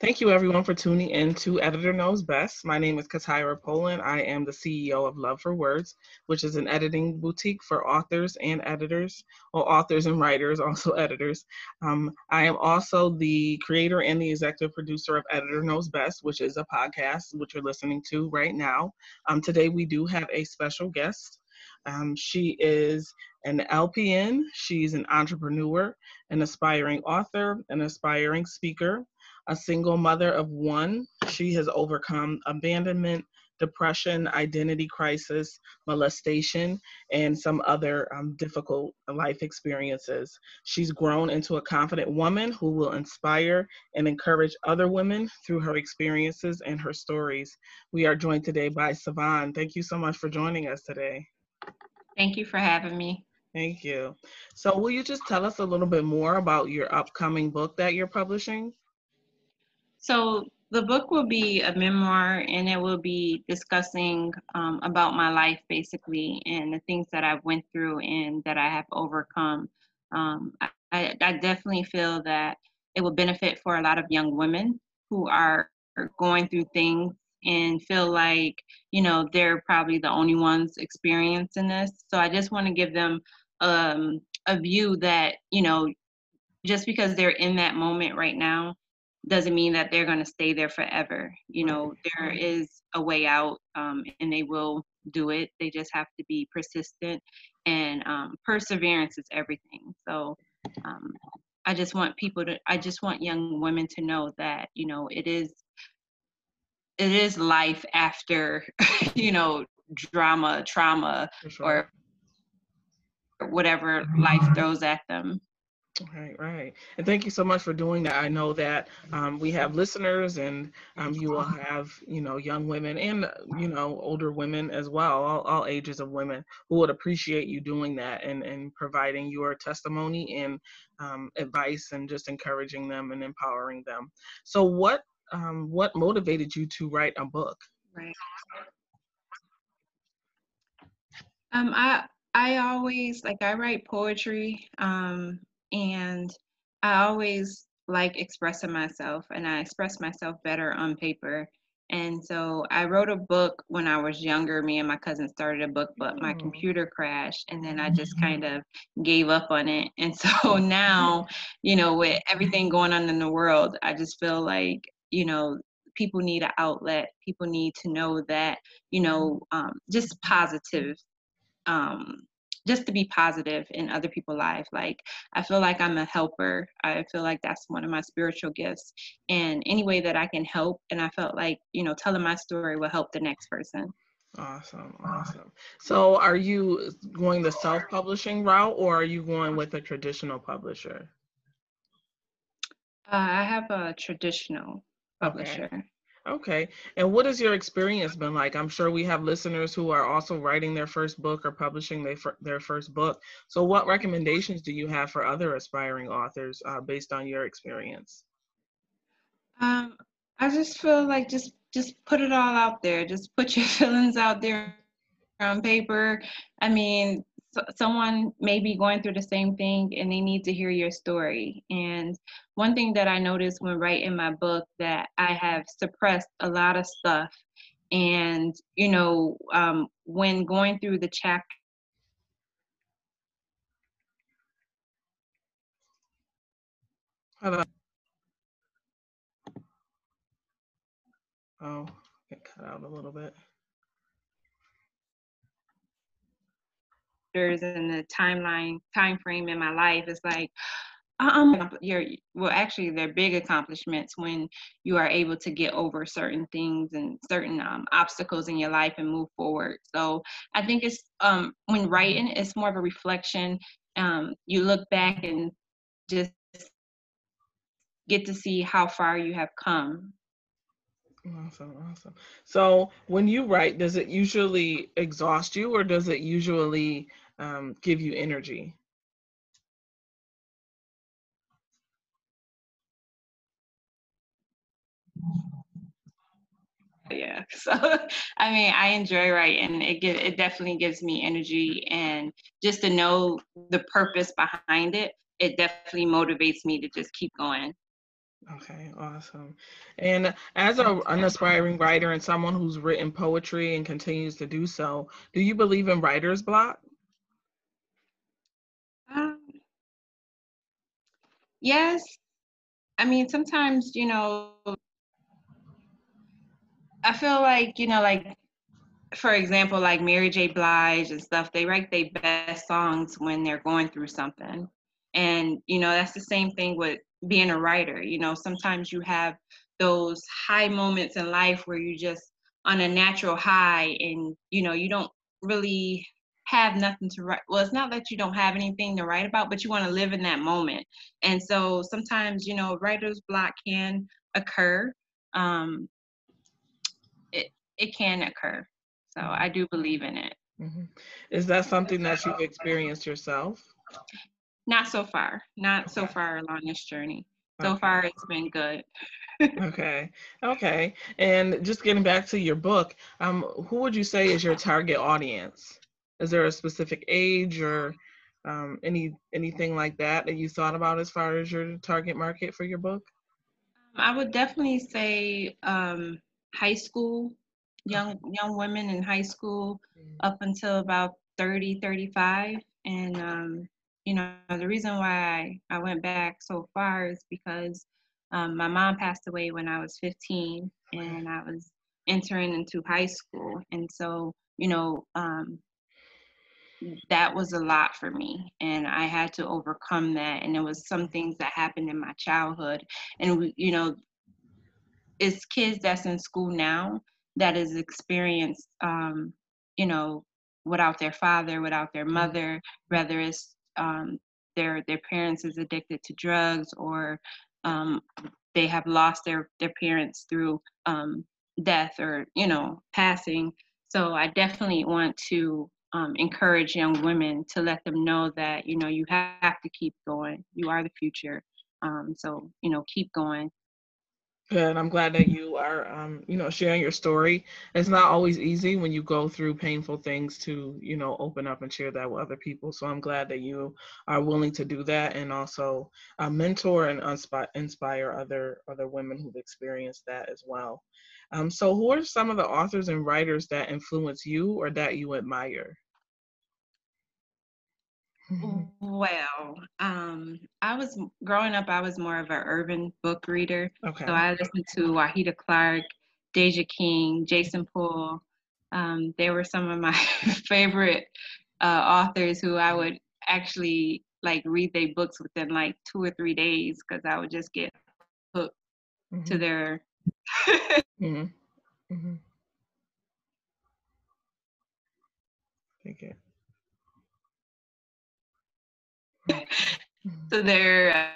Thank you, everyone, for tuning in to Editor Knows Best. My name is Katira Poland. I am the CEO of Love for Words, which is an editing boutique for authors and editors, or authors and writers, also editors. Um, I am also the creator and the executive producer of Editor Knows Best, which is a podcast which you're listening to right now. Um, today, we do have a special guest. Um, she is an LPN, she's an entrepreneur, an aspiring author, an aspiring speaker, a single mother of one. She has overcome abandonment, depression, identity crisis, molestation, and some other um, difficult life experiences. She's grown into a confident woman who will inspire and encourage other women through her experiences and her stories. We are joined today by Savon. Thank you so much for joining us today. Thank you for having me. Thank you. So, will you just tell us a little bit more about your upcoming book that you're publishing? So the book will be a memoir and it will be discussing um, about my life basically and the things that I've went through and that I have overcome. Um, I, I definitely feel that it will benefit for a lot of young women who are going through things and feel like you know they're probably the only ones experiencing this so i just want to give them um, a view that you know just because they're in that moment right now doesn't mean that they're going to stay there forever. You know, there is a way out um, and they will do it. They just have to be persistent and um, perseverance is everything. So um, I just want people to, I just want young women to know that, you know, it is, it is life after, you know, drama, trauma, sure. or whatever life throws at them. Right, right. And thank you so much for doing that. I know that um, we have listeners and um, you will have, you know, young women and, you know, older women as well, all, all ages of women who would appreciate you doing that and, and providing your testimony and um, advice and just encouraging them and empowering them. So what, um, what motivated you to write a book? Right. Um, I, I always, like I write poetry, um, and I always like expressing myself and I express myself better on paper. And so I wrote a book when I was younger. Me and my cousin started a book, but my computer crashed and then I just mm-hmm. kind of gave up on it. And so now, you know, with everything going on in the world, I just feel like, you know, people need an outlet. People need to know that, you know, um, just positive um, just to be positive in other people's life. Like I feel like I'm a helper. I feel like that's one of my spiritual gifts. And any way that I can help, and I felt like you know telling my story will help the next person. Awesome, awesome. So, are you going the self-publishing route, or are you going with a traditional publisher? Uh, I have a traditional publisher. Okay. Okay. And what has your experience been like? I'm sure we have listeners who are also writing their first book or publishing their, their first book. So, what recommendations do you have for other aspiring authors uh, based on your experience? Um, I just feel like just just put it all out there. Just put your feelings out there on paper. I mean, someone may be going through the same thing and they need to hear your story. And one thing that I noticed when writing my book that I have suppressed a lot of stuff. And, you know, um, when going through the chapter, Hello. Oh, get cut out a little bit. And the timeline time frame in my life is like um you're well actually they're big accomplishments when you are able to get over certain things and certain um, obstacles in your life and move forward so i think it's um when writing it's more of a reflection um you look back and just get to see how far you have come Awesome, awesome. So when you write, does it usually exhaust you or does it usually um, give you energy? Yeah, so I mean, I enjoy writing. It get, it definitely gives me energy, and just to know the purpose behind it, it definitely motivates me to just keep going. Okay, awesome. And as a, an aspiring writer and someone who's written poetry and continues to do so, do you believe in writer's block? Um, yes. I mean, sometimes, you know, I feel like, you know, like, for example, like Mary J. Blige and stuff, they write their best songs when they're going through something. And, you know, that's the same thing with being a writer. You know, sometimes you have those high moments in life where you just on a natural high and, you know, you don't really have nothing to write. Well, it's not that you don't have anything to write about, but you want to live in that moment. And so sometimes, you know, writer's block can occur. Um, it it can occur. So I do believe in it. Mm-hmm. Is that something that you've experienced yourself? Not so far. Not okay. so far along this journey. So okay. far, it's been good. okay. Okay. And just getting back to your book, um, who would you say is your target audience? Is there a specific age or um, any anything like that that you thought about as far as your target market for your book? I would definitely say um, high school, young young women in high school, mm. up until about 30, 35, and um, you know, the reason why I, I went back so far is because um, my mom passed away when I was 15 and I was entering into high school. And so, you know, um, that was a lot for me and i had to overcome that and there was some things that happened in my childhood and we, you know it's kids that's in school now that has experienced um, you know without their father without their mm-hmm. mother whether it's um, their their parents is addicted to drugs or um, they have lost their their parents through um, death or you know passing. So I definitely want to um, encourage young women to let them know that you know you have to keep going. You are the future. Um, so you know keep going Good. I'm glad that you are, um, you know, sharing your story. It's not always easy when you go through painful things to, you know, open up and share that with other people. So I'm glad that you are willing to do that and also uh, mentor and inspire other other women who've experienced that as well. Um, so, who are some of the authors and writers that influence you or that you admire? Well, um, I was growing up. I was more of an urban book reader, okay. so I listened to Wahida Clark, Deja King, Jason Poole. Um, they were some of my favorite uh, authors who I would actually like read their books within like two or three days because I would just get hooked mm-hmm. to their. Mm-hmm. Mm-hmm. Thank you. so they're uh,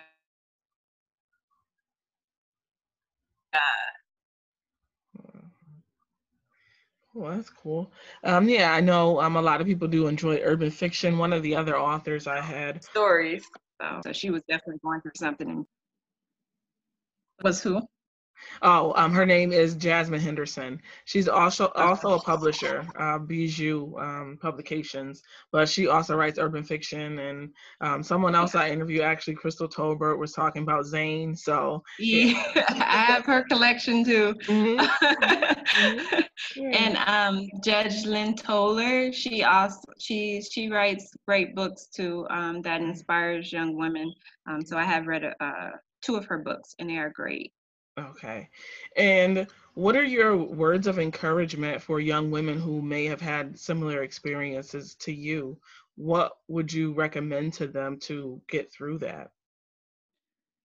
Well, that's cool. Um, yeah, I know um, a lot of people do enjoy urban fiction. One of the other authors I had stories. So, so she was definitely going through something. And was who? Oh, um, her name is Jasmine Henderson. She's also also a publisher, uh, Bijou um, Publications, but she also writes urban fiction. And um, someone else I interviewed, actually, Crystal Tolbert, was talking about Zane. So yeah, I have her collection too. Mm-hmm. mm-hmm. Yeah. And um, Judge Lynn Toler, she also she she writes great books too um, that inspires young women. Um, so I have read uh, two of her books, and they are great. Okay. And what are your words of encouragement for young women who may have had similar experiences to you? What would you recommend to them to get through that?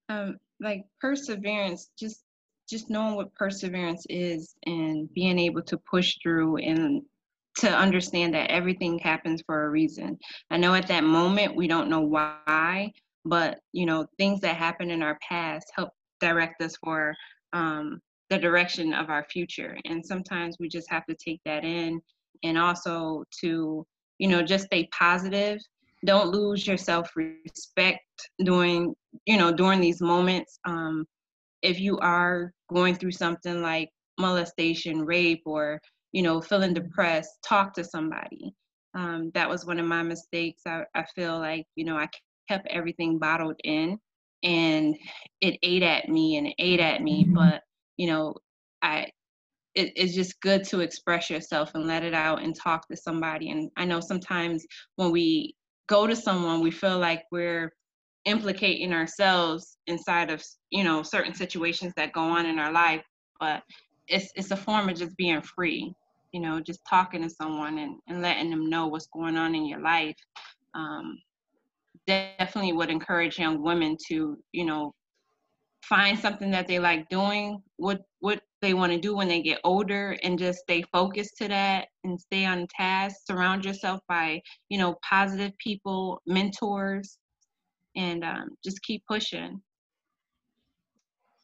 Um, like perseverance, just just knowing what perseverance is and being able to push through and to understand that everything happens for a reason. I know at that moment we don't know why, but you know, things that happen in our past help direct us for um, the direction of our future. And sometimes we just have to take that in and also to, you know, just stay positive. Don't lose your self respect during, you know, during these moments. Um, if you are going through something like molestation, rape, or, you know, feeling depressed, talk to somebody. Um, that was one of my mistakes. I, I feel like, you know, I kept everything bottled in and it ate at me and it ate at me. Mm-hmm. But you know, I it, it's just good to express yourself and let it out and talk to somebody. And I know sometimes when we go to someone, we feel like we're implicating ourselves inside of you know certain situations that go on in our life but it's it's a form of just being free you know just talking to someone and, and letting them know what's going on in your life um, definitely would encourage young women to you know find something that they like doing what what they want to do when they get older and just stay focused to that and stay on task surround yourself by you know positive people mentors and um, just keep pushing.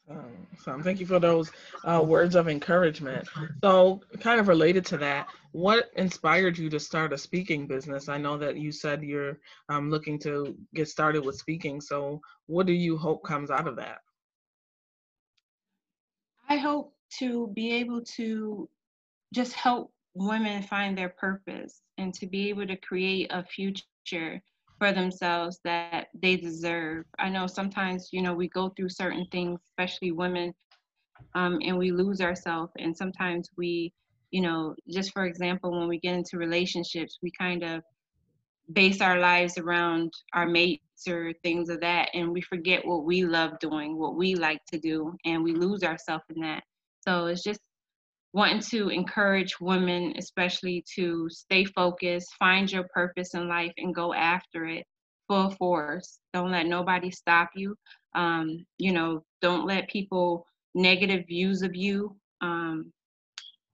Um, so thank you for those uh, words of encouragement. So, kind of related to that, what inspired you to start a speaking business? I know that you said you're um, looking to get started with speaking. So, what do you hope comes out of that? I hope to be able to just help women find their purpose and to be able to create a future for themselves that they deserve. I know sometimes, you know, we go through certain things, especially women, um, and we lose ourselves. And sometimes we, you know, just for example, when we get into relationships, we kind of base our lives around our mates or things of that, and we forget what we love doing, what we like to do, and we lose ourselves in that. So it's just wanting to encourage women, especially to stay focused, find your purpose in life, and go after it full force. Don't let nobody stop you. Um, you know, don't let people negative views of you um,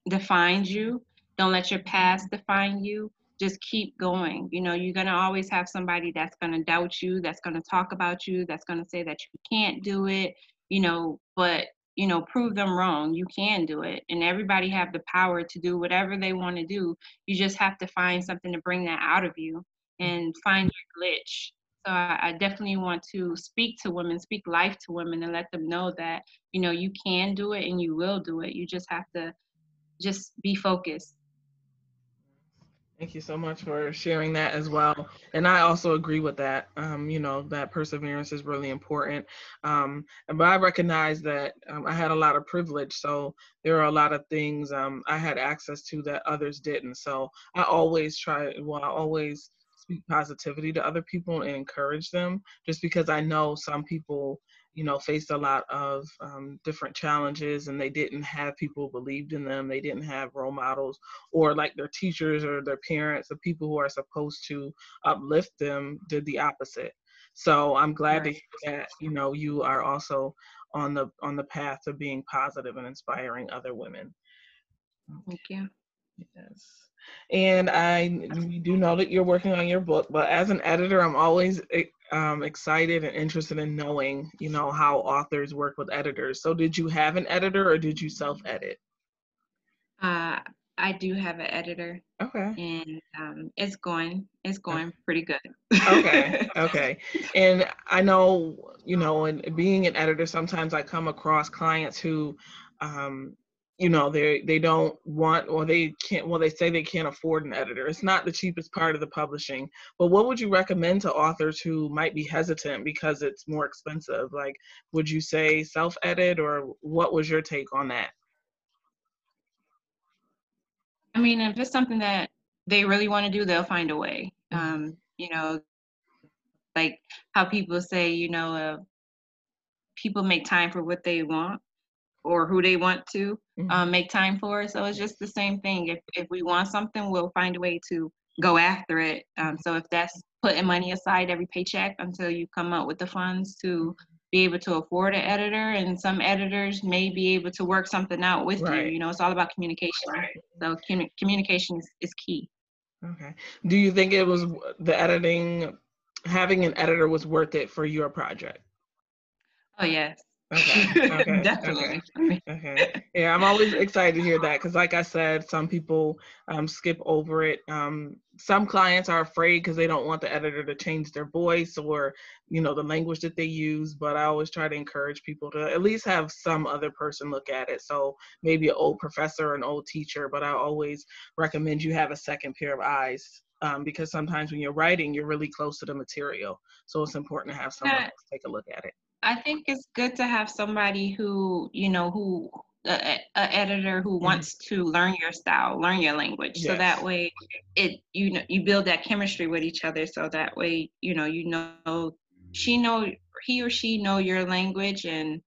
define you. Don't let your past define you. Just keep going. You know, you're gonna always have somebody that's gonna doubt you, that's gonna talk about you, that's gonna say that you can't do it. You know, but you know prove them wrong you can do it and everybody have the power to do whatever they want to do you just have to find something to bring that out of you and find your glitch so I, I definitely want to speak to women speak life to women and let them know that you know you can do it and you will do it you just have to just be focused Thank you so much for sharing that as well. And I also agree with that. Um, you know, that perseverance is really important. Um, but I recognize that um, I had a lot of privilege. So there are a lot of things um, I had access to that others didn't. So I always try, well, I always speak positivity to other people and encourage them just because I know some people you know, faced a lot of um, different challenges and they didn't have people believed in them. They didn't have role models or like their teachers or their parents, the people who are supposed to uplift them did the opposite. So I'm glad right. to hear that, you know, you are also on the on the path of being positive and inspiring other women. Thank you. Yes. And I do know that you're working on your book, but as an editor, I'm always eh, um, excited and interested in knowing, you know, how authors work with editors. So, did you have an editor or did you self-edit? Uh, I do have an editor. Okay. And um, it's going, it's going pretty good. okay. Okay. And I know, you know, and being an editor, sometimes I come across clients who um, you know they they don't want or they can't well they say they can't afford an editor. It's not the cheapest part of the publishing but what would you recommend to authors who might be hesitant because it's more expensive? Like would you say self edit or what was your take on that? I mean if it's something that they really want to do they'll find a way. Um you know like how people say you know uh, people make time for what they want or who they want to mm-hmm. um, make time for. So it's just the same thing. If if we want something, we'll find a way to go after it. Um, so if that's putting money aside every paycheck until you come up with the funds to be able to afford an editor, and some editors may be able to work something out with right. you. You know, it's all about communication. Right. So com- communication is, is key. Okay. Do you think it was the editing, having an editor was worth it for your project? Oh yes, Okay. Okay. Definitely. Okay. okay. Yeah, I'm always excited to hear that because, like I said, some people um, skip over it. Um, some clients are afraid because they don't want the editor to change their voice or, you know, the language that they use. But I always try to encourage people to at least have some other person look at it. So maybe an old professor, or an old teacher. But I always recommend you have a second pair of eyes um, because sometimes when you're writing, you're really close to the material. So it's important to have someone take a look at it. I think it's good to have somebody who, you know, who a, a editor who mm-hmm. wants to learn your style, learn your language. Yes. So that way it you know you build that chemistry with each other so that way, you know, you know she know he or she know your language and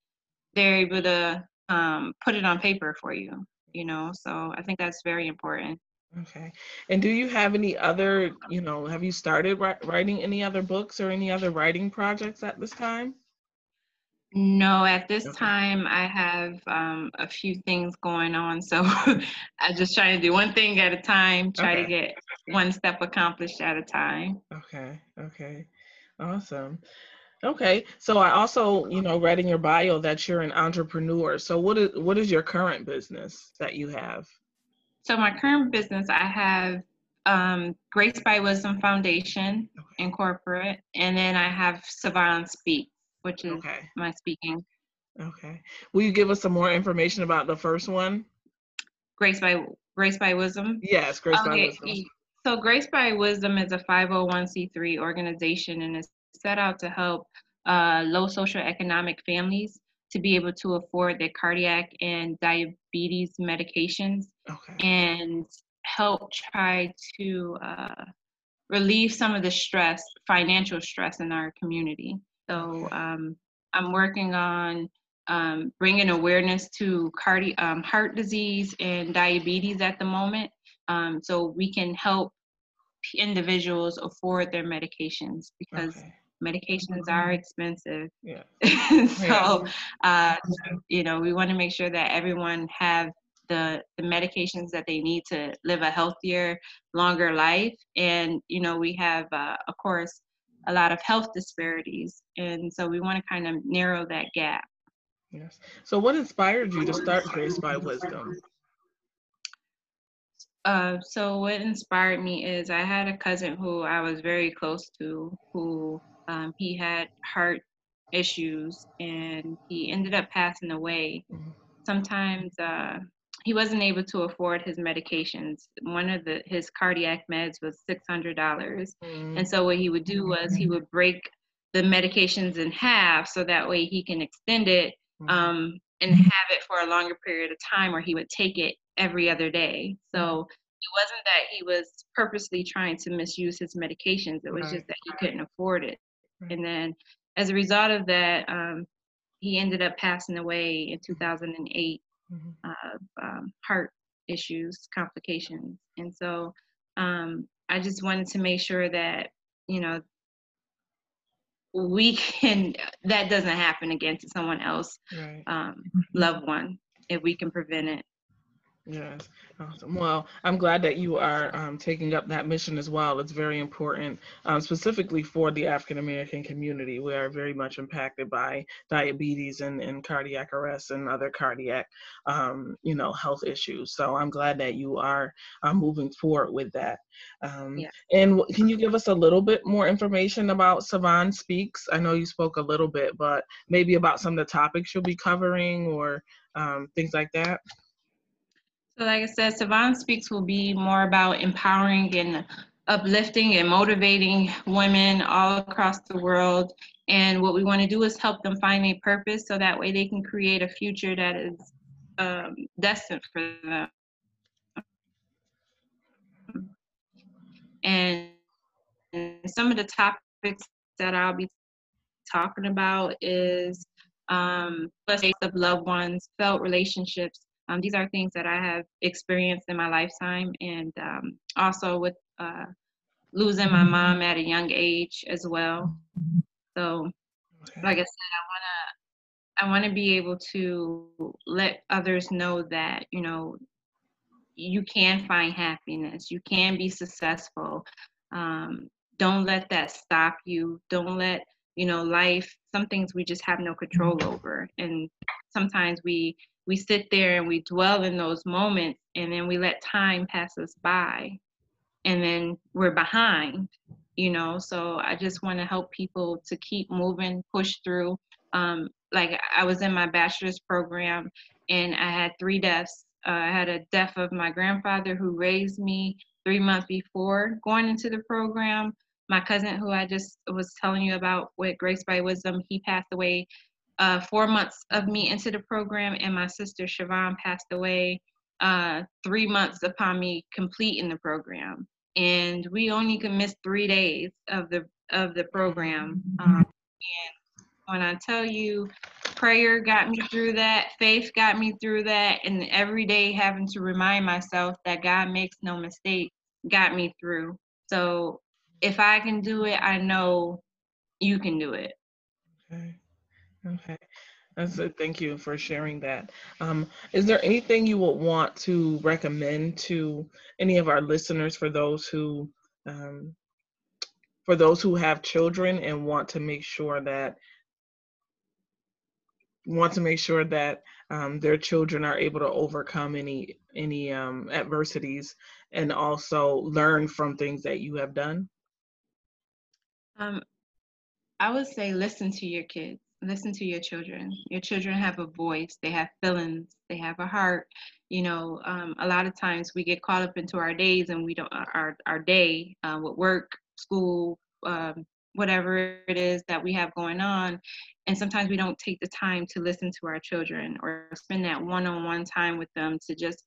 they're able to um, put it on paper for you, you know. So I think that's very important. Okay. And do you have any other, you know, have you started writing any other books or any other writing projects at this time? No, at this okay. time I have um, a few things going on, so I just try to do one thing at a time. Try okay. to get one step accomplished at a time. Okay. Okay. Awesome. Okay. So I also, you know, read in your bio that you're an entrepreneur. So what is what is your current business that you have? So my current business, I have um, Grace by Wisdom Foundation okay. Incorporate, and then I have Savon Speak which is okay. my speaking. Okay. Will you give us some more information about the first one? Grace by Grace by Wisdom. Yes, Grace okay. by Wisdom. So Grace by Wisdom is a 501c3 organization and is set out to help uh, low social economic families to be able to afford their cardiac and diabetes medications okay. and help try to uh, relieve some of the stress, financial stress in our community. So um, I'm working on um, bringing awareness to cardi- um, heart disease and diabetes at the moment, um, so we can help individuals afford their medications because okay. medications are expensive. Yeah. so, uh, you know, we want to make sure that everyone have the, the medications that they need to live a healthier, longer life. And, you know, we have, uh, of course, a lot of health disparities. And so we want to kind of narrow that gap. Yes. So what inspired you to start Grace by Wisdom? Uh, so what inspired me is I had a cousin who I was very close to who um, he had heart issues and he ended up passing away. Mm-hmm. Sometimes uh, he wasn't able to afford his medications. One of the his cardiac meds was six hundred dollars, mm. and so what he would do was he would break the medications in half so that way he can extend it mm. um, and have it for a longer period of time, or he would take it every other day. So mm. it wasn't that he was purposely trying to misuse his medications; it was right. just that he couldn't afford it. Right. And then, as a result of that, um, he ended up passing away in 2008 mm-hmm. uh, um, heart issues, complications. And so um, I just wanted to make sure that, you know, we can, that doesn't happen again to someone else, right. um, loved one, if we can prevent it. Yes, awesome. Well, I'm glad that you are um, taking up that mission as well. It's very important, um, specifically for the African American community. We are very much impacted by diabetes and, and cardiac arrest and other cardiac, um, you know, health issues. So I'm glad that you are uh, moving forward with that. Um, yeah. And can you give us a little bit more information about Savon Speaks? I know you spoke a little bit, but maybe about some of the topics you'll be covering or um, things like that. So like I said, Savon Speaks will be more about empowering and uplifting and motivating women all across the world. And what we want to do is help them find a purpose so that way they can create a future that is um, destined for them. And some of the topics that I'll be talking about is um, of loved ones, felt relationships, um, these are things that I have experienced in my lifetime, and um, also with uh, losing my mom at a young age as well. So, like I said, I wanna I want to be able to let others know that you know you can find happiness, you can be successful. Um, don't let that stop you. Don't let you know life. Some things we just have no control over, and sometimes we we sit there and we dwell in those moments and then we let time pass us by and then we're behind you know? So i just want to help people to keep moving push through. Um, like i was in my bachelor's program and i had three deaths. Uh, i had a death of my grandfather who raised me three months before going into the program my cousin, who I just was telling you about with Grace by Wisdom, he passed away uh, four months of me into the program, and my sister Siobhan passed away uh, three months upon me completing the program. And we only could miss three days of the of the program. Um, and when I tell you, prayer got me through that, faith got me through that, and every day having to remind myself that God makes no mistake got me through. So if I can do it, I know you can do it. Okay. Okay. That's it. Thank you for sharing that. Um, is there anything you would want to recommend to any of our listeners for those who um, for those who have children and want to make sure that want to make sure that um, their children are able to overcome any any um, adversities and also learn from things that you have done? Um, I would say listen to your kids, listen to your children. Your children have a voice, they have feelings, they have a heart. You know, um, a lot of times we get caught up into our days and we don't our our day uh, with work, school, um, whatever it is that we have going on, and sometimes we don't take the time to listen to our children or spend that one-on-one time with them to just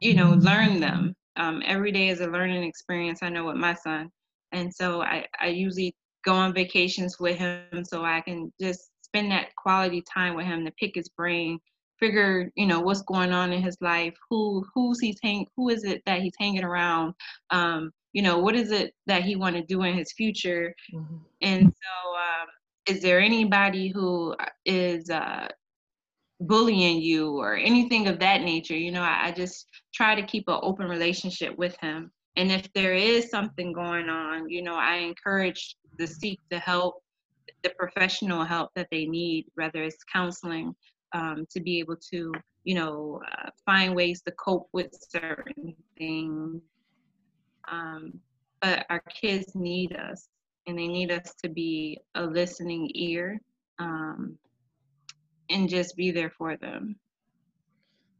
you know learn them um, every day is a learning experience i know with my son and so I, I usually go on vacations with him so i can just spend that quality time with him to pick his brain figure you know what's going on in his life who who's he's hang who is it that he's hanging around um you know what is it that he want to do in his future? Mm-hmm. and so um is there anybody who is uh bullying you or anything of that nature? You know I, I just try to keep an open relationship with him and if there is something going on you know i encourage the seek the help the professional help that they need whether it's counseling um, to be able to you know uh, find ways to cope with certain things um, but our kids need us and they need us to be a listening ear um, and just be there for them.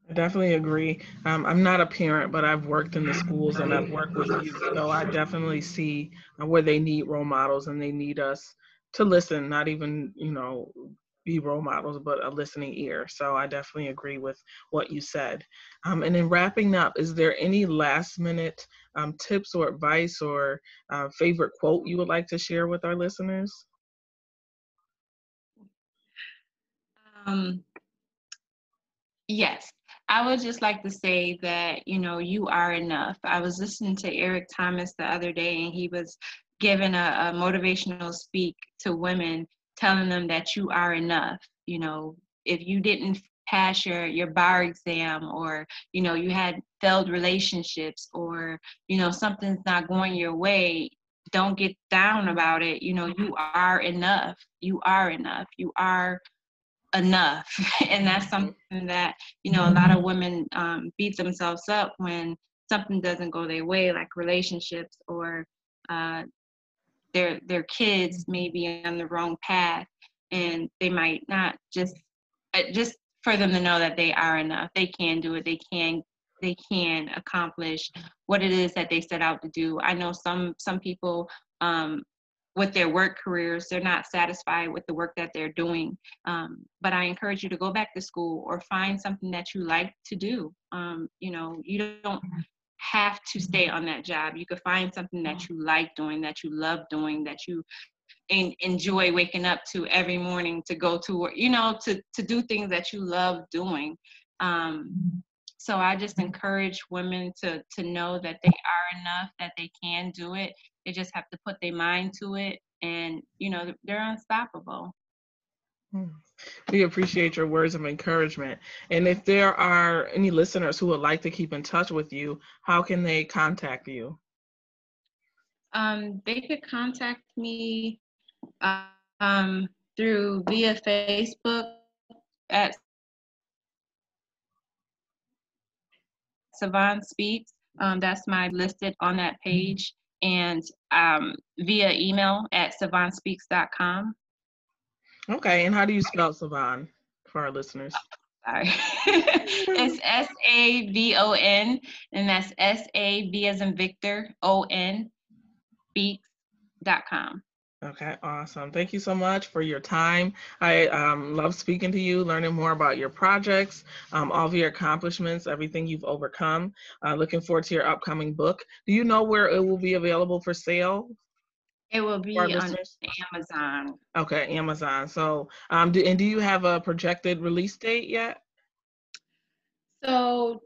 I definitely agree. Um, I'm not a parent, but I've worked in the schools and I've worked with youth, so I definitely see uh, where they need role models and they need us to listen, not even you know be role models, but a listening ear. So I definitely agree with what you said. Um, and in wrapping up, is there any last minute um, tips or advice or uh, favorite quote you would like to share with our listeners? Um, yes, I would just like to say that, you know, you are enough. I was listening to Eric Thomas the other day, and he was giving a, a motivational speak to women, telling them that you are enough. You know, if you didn't pass your your bar exam or you know you had failed relationships or you know something's not going your way don't get down about it you know you are enough you are enough you are enough. And that's mm-hmm. something that you know a lot of women um, beat themselves up when something doesn't go their way like relationships or uh, their their kids may be on the wrong path and they might not just uh, just for them to know that they are enough. They can do it. They can they can accomplish what it is that they set out to do. I know some some people um, with their work careers. They're not satisfied with the work that they're doing. Um, but I encourage you to go back to school or find something that you like to do. Um, you know, you don't have to stay on that job. You could find something that you like doing, that you love doing, that you en- enjoy waking up to every morning to go to work, you know, to, to do things that you love doing. Um, so I just encourage women to to know that they are enough, that they can do it. They just have to put their mind to it, and you know they're unstoppable. Hmm. We appreciate your words of encouragement. And if there are any listeners who would like to keep in touch with you, how can they contact you? Um, they could contact me um, through via Facebook at Savon Speaks. Um, that's my listed on that page and um, via email at savonspeaks.com. Okay, and how do you spell Savon for our listeners? Sorry. it's S A V O N, and that's S A V as in Victor, O N, speaks, com. Okay, awesome. Thank you so much for your time. I um, love speaking to you, learning more about your projects, um, all of your accomplishments, everything you've overcome. Uh, looking forward to your upcoming book. Do you know where it will be available for sale? It will be on Amazon. Okay, Amazon. So, um, do, and do you have a projected release date yet? So,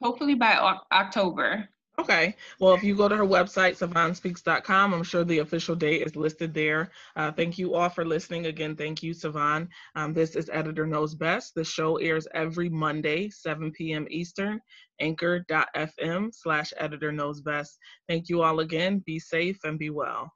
hopefully by October. Okay. Well, if you go to her website, savonspeaks.com, I'm sure the official date is listed there. Uh, thank you all for listening. Again, thank you, Savon. Um, this is Editor Knows Best. The show airs every Monday, 7 p.m. Eastern, anchor.fm slash editor knows best. Thank you all again. Be safe and be well.